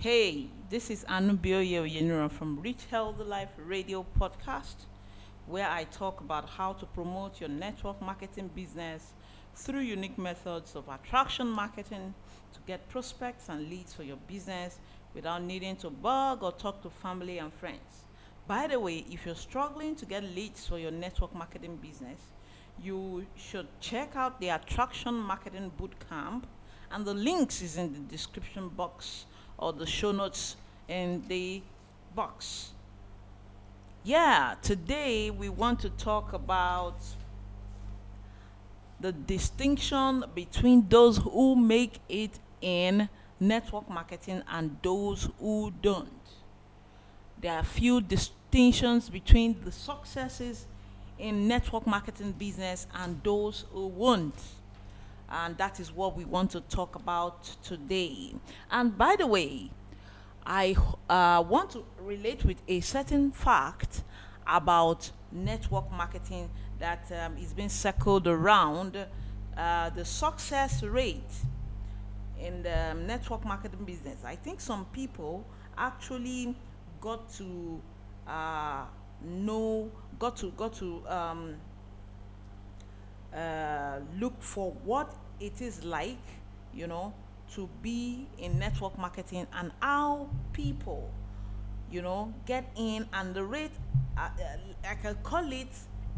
Hey, this is Anubio Yenura from Reach Healthy Life Radio Podcast, where I talk about how to promote your network marketing business through unique methods of attraction marketing to get prospects and leads for your business without needing to bug or talk to family and friends. By the way, if you're struggling to get leads for your network marketing business, you should check out the Attraction Marketing Bootcamp, and the links is in the description box or the show notes in the box. Yeah, today we want to talk about the distinction between those who make it in network marketing and those who don't. There are few distinctions between the successes in network marketing business and those who won't. And that is what we want to talk about today. And by the way, I uh, want to relate with a certain fact about network marketing that um, is being circled around uh, the success rate in the network marketing business. I think some people actually got to uh, know, got to got to um, uh, look for what it is like, you know, to be in network marketing and how people, you know, get in and the rate, uh, uh, I can call it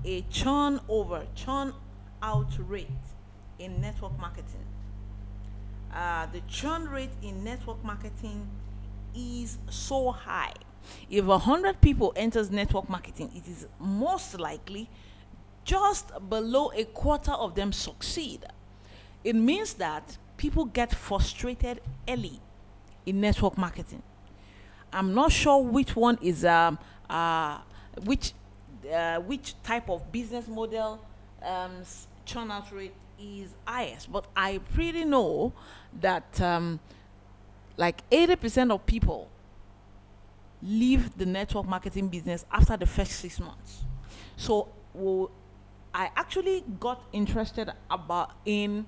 a churn over, churn out rate in network marketing. Uh, the churn rate in network marketing is so high. If a hundred people enters network marketing, it is most likely just below a quarter of them succeed. It means that people get frustrated early in network marketing. I'm not sure which one is um uh which uh, which type of business model um, churn out rate is highest, but I pretty know that um, like 80% of people leave the network marketing business after the first six months. So well, I actually got interested about in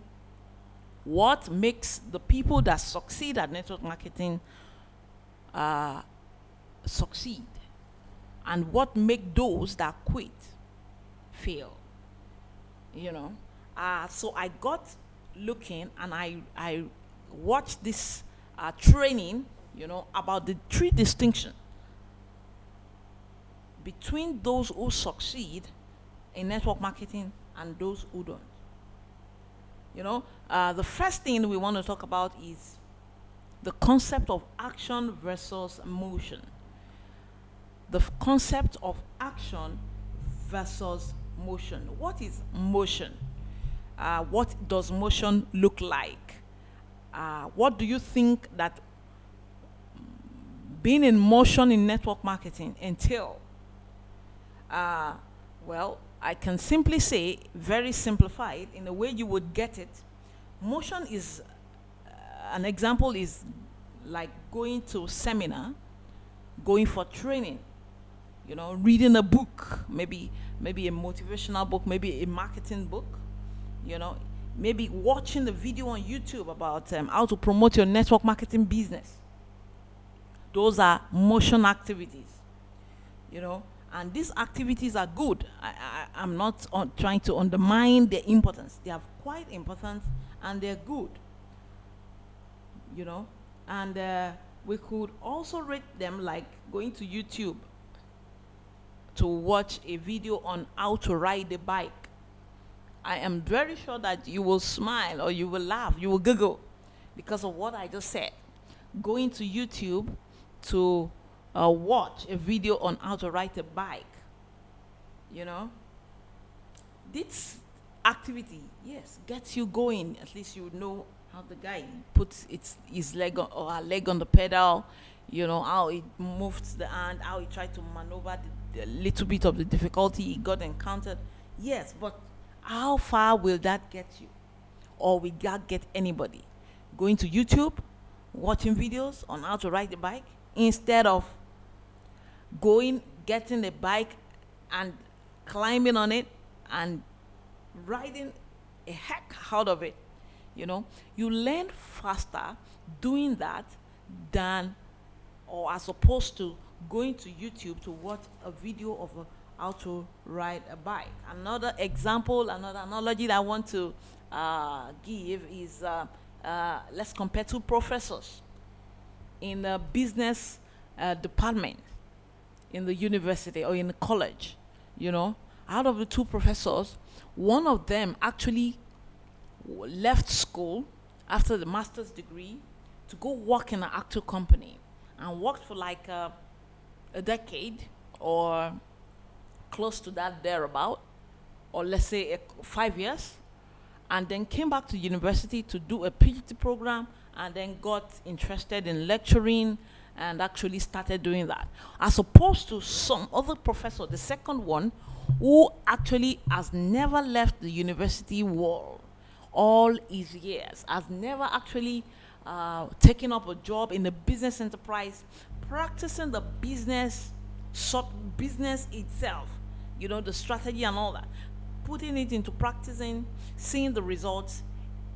what makes the people that succeed at network marketing uh, succeed and what make those that quit fail you know? Uh, so i got looking and i i watched this uh, training you know about the three distinction between those who succeed in network marketing and those who don't you know uh, the first thing we want to talk about is the concept of action versus motion the f- concept of action versus motion. What is motion? Uh, what does motion look like? Uh, what do you think that being in motion in network marketing entail? Uh, well, I can simply say, very simplified, in the way you would get it, motion is uh, an example is like going to seminar, going for training you know reading a book maybe maybe a motivational book maybe a marketing book you know maybe watching the video on youtube about um, how to promote your network marketing business. Those are motion activities you know and these activities are good i, I i'm not trying to undermine their importance they are quite important and they're good you know and uh, we could also rate them like going to youtube to watch a video on how to ride a bike. I am very sure that you will smile or you will laugh, you will giggle because of what I just said. Going to YouTube to uh, watch a video on how to ride a bike, you know, this activity, yes, gets you going. At least you know how the guy puts its, his leg on, or her leg on the pedal, you know, how he moves the hand, how he tried to maneuver the a little bit of the difficulty he got encountered. Yes, but how far will that get you? Or will that get anybody? Going to YouTube, watching videos on how to ride the bike instead of going, getting a bike and climbing on it and riding a heck out of it. You know, you learn faster doing that than or as opposed to going to YouTube to watch a video of a, how to ride a bike. Another example, another analogy that I want to uh, give is uh, uh, let's compare two professors in the business uh, department in the university or in the college. You know, out of the two professors, one of them actually left school after the master's degree to go work in an actual company and worked for like uh, a decade or close to that thereabout or let's say a, five years and then came back to university to do a PhD program and then got interested in lecturing and actually started doing that. As opposed to some other professor the second one who actually has never left the university wall all his years has never actually uh, taken up a job in a business enterprise practicing the business sort business itself you know the strategy and all that putting it into practicing seeing the results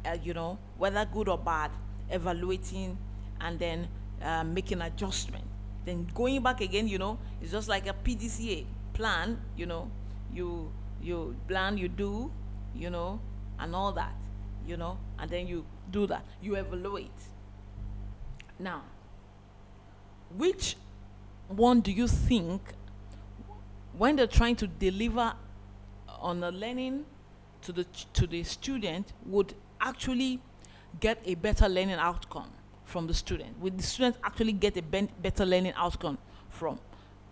uh, you know whether good or bad evaluating and then uh, making adjustment. Then going back again you know it's just like a pdca plan you know you you plan you do you know and all that you know and then you do that. You evaluate. Now which one do you think when they're trying to deliver on the learning to the to the student would actually get a better learning outcome from the student. Would the students actually get a ben- better learning outcome from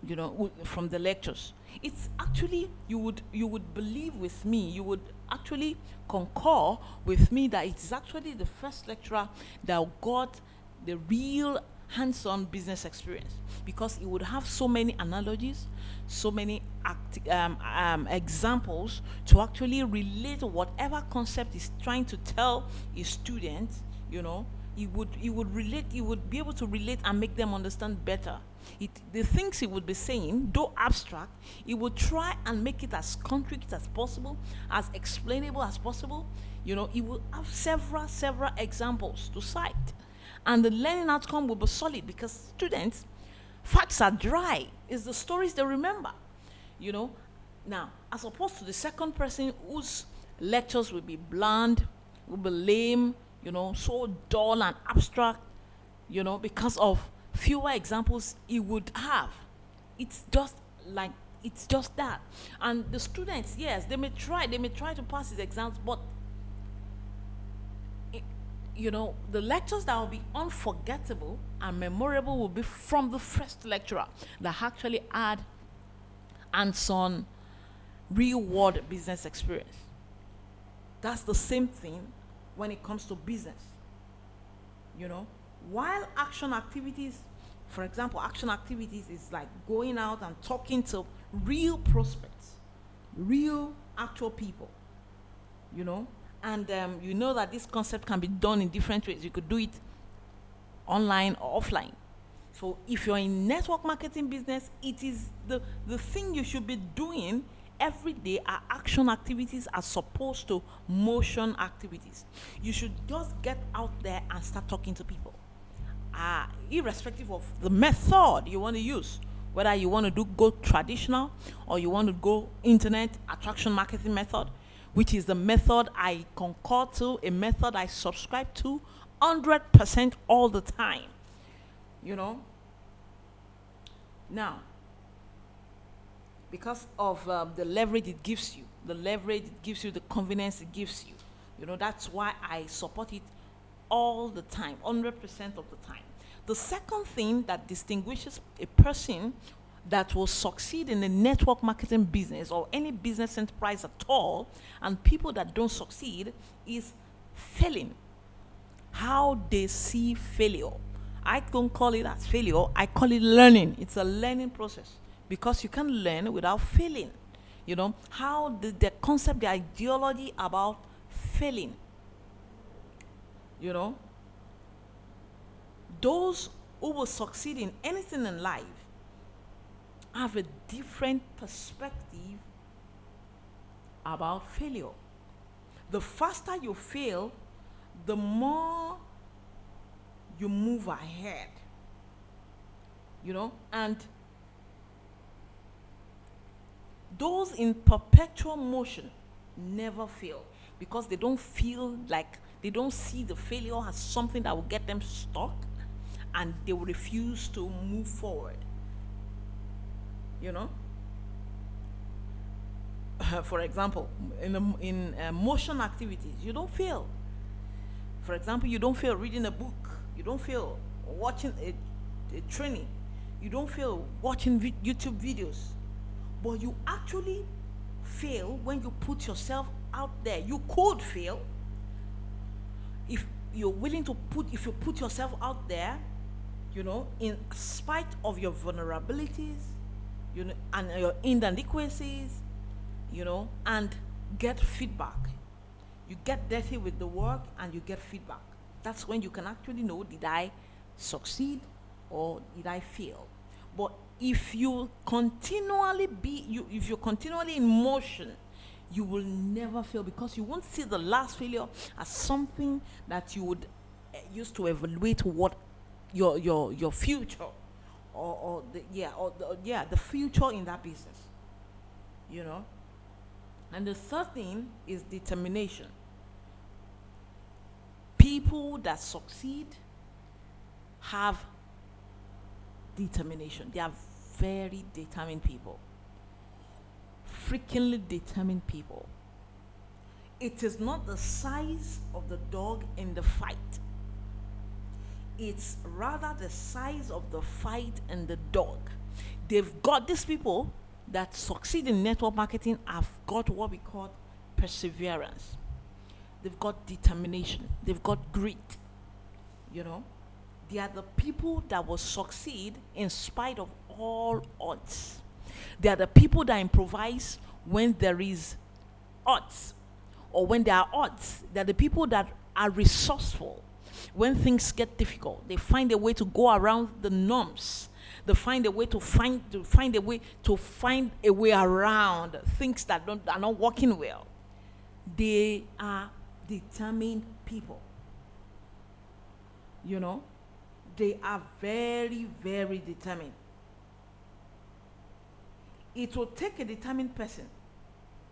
you know w- from the lectures. It's actually you would you would believe with me you would actually concur with me that it's actually the first lecturer that got the real hands-on business experience. Because he would have so many analogies so many um, um, examples to actually relate whatever concept he's trying to tell a student, you know he would he would relate he would be able to relate and make them understand better. It, the things he would be saying though abstract he would try and make it as concrete as possible as explainable as possible. You know he will have several several examples to cite. And the learning outcome will be solid because students facts are dry. It's the stories they remember. You know now as opposed to the second person whose lectures will be bland will be lame you know so dull and abstract you know because of fewer examples he would have. It's just like it's just that. And the students yes they may try they may try to pass his exams but i- you know the lectures that will be unforgettable and memorable will be from the first lecturer that actually had hands-on real world business experience. That's the same thing when it comes to business you know? While action activities for example action activities is like going out and talking to real prospects real actual people you know? And um, you know that this concept can be done in different ways. You could do it online or offline. So if you're in network marketing business it is the the thing you should be doing every day are action activities as supposed to motion activities. You should just get out there and start talking to people. Uh, irrespective of the method you want to use whether you want to do go traditional or you want to go internet attraction marketing method which is the method i concur to a method i subscribe to 100% all the time. You know? Now because of um, the leverage it gives you the leverage it gives you the convenience it gives you you know that's why i support it all the time 100% of the time the second thing that distinguishes a person that will succeed in the network marketing business or any business enterprise at all and people that don't succeed is failing how they see failure. I don't call it as failure, I call it learning. It's a learning process because you can learn without failing. You know, how the, the concept, the ideology about failing. You know, those who will succeed in anything in life have a different perspective about failure. The faster you fail, the more you move ahead. You know, and those in perpetual motion never fail because they don't feel like they don't see the failure as something that will get them stuck and they will refuse to move forward. You know? for example, in, a, in uh, motion activities, you don't fail. For example, you don't feel reading a book, you don't feel watching a, a training, you don't feel watching vi- YouTube videos, but you actually fail when you put yourself out there. You could fail if you're willing to put, if you put yourself out there, you know, in spite of your vulnerabilities, you know, and your inadequacies, you know, and get feedback. You get dirty with the work and you get feedback. That's when you can actually know did I succeed or did I fail? But if you continually be you if you're continually in motion, you will never fail because you won't see the last failure as something that you would uh, use to evaluate what your your your future or, or the yeah or the, yeah the future in that business you know and the third thing is determination. People that succeed have determination. They are very determined people. Freakingly determined people. It is not the size of the dog in the fight, it's rather the size of the fight and the dog. They've got these people that succeed in network marketing have got what we call perseverance. They've got determination. They've got grit. You know, they are the people that will succeed in spite of all odds. They are the people that improvise when there is odds or when there are odds. They're the people that are resourceful when things get difficult. They find a way to go around the norms they find a way to find to find a way to find a way around things that don't are not working well. They are determined people. You know, they are very, very determined. It will take a determined person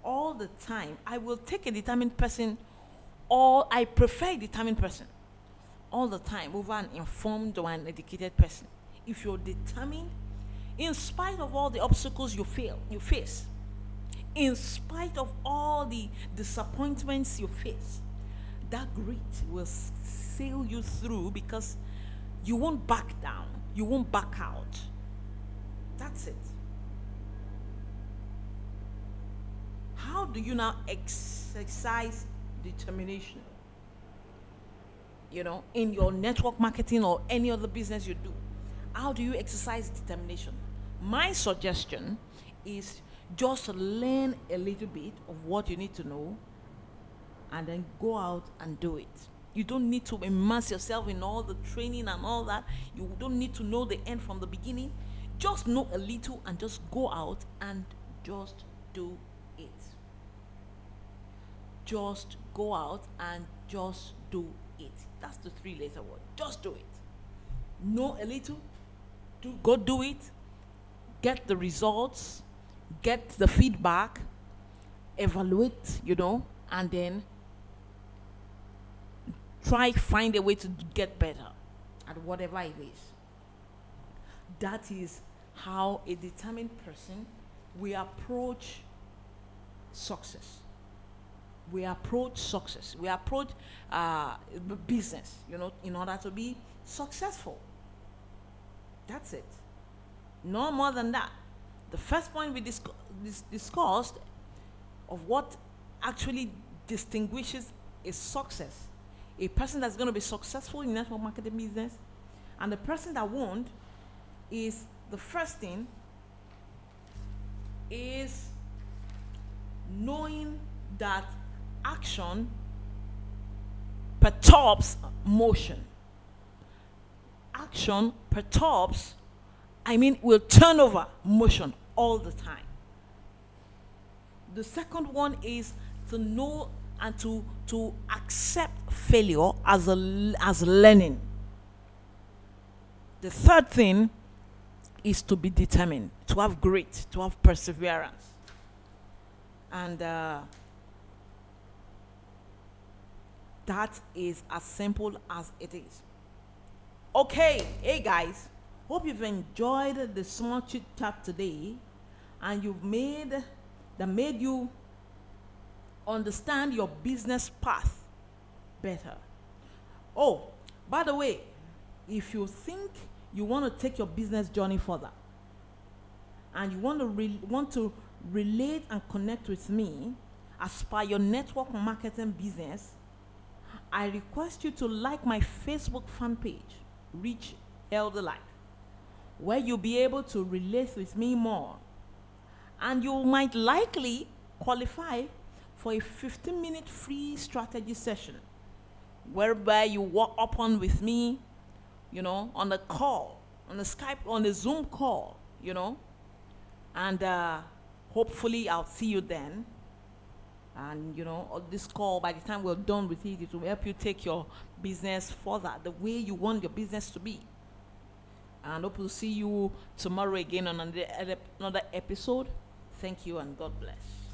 all the time. I will take a determined person, or I prefer a determined person all the time over an informed or an educated person if you're determined, in spite of all the obstacles you feel you face, in spite of all the disappointments you face, that grit will sail you through because you won't back down, you won't back out. That's it. How do you now exercise determination? You know, in your network marketing or any other business you do how do you exercise determination? My suggestion is just learn a little bit of what you need to know and then go out and do it. You don't need to immerse yourself in all the training and all that. You don't need to know the end from the beginning. Just know a little and just go out and just do it. Just go out and just do it. That's the three letter word. Just do it. Know a little do, go do it, get the results, get the feedback, evaluate, you know, and then try find a way to get better at whatever it is. That is how a determined person we approach success. We approach success. We approach uh, business, you know, in order to be successful. That's it. No more than that. The first point we dis- dis- discussed of what actually distinguishes a success, a person that's going to be successful in network marketing business, and the person that won't, is the first thing is knowing that action perturbs motion action perturbs, I mean, will turn over motion all the time. The second one is to know and to, to accept failure as, a, as learning. The third thing is to be determined, to have grit, to have perseverance. And uh, that is as simple as it is. Okay, hey guys, hope you've enjoyed the small chit chat today and you've made that made you understand your business path better. Oh, by the way, if you think you want to take your business journey further and you want to re- want to relate and connect with me as per your network marketing business, I request you to like my Facebook fan page, Reach Elder Life, where you'll be able to relate with me more. And you might likely qualify for a 15 minute free strategy session whereby you walk up on with me, you know, on the call, on the Skype, on the Zoom call, you know, and uh, hopefully I'll see you then. And you know, this call, by the time we're done with it, it will help you take your business further the way you want your business to be. And hope to see you tomorrow again on another, another episode. Thank you and God bless.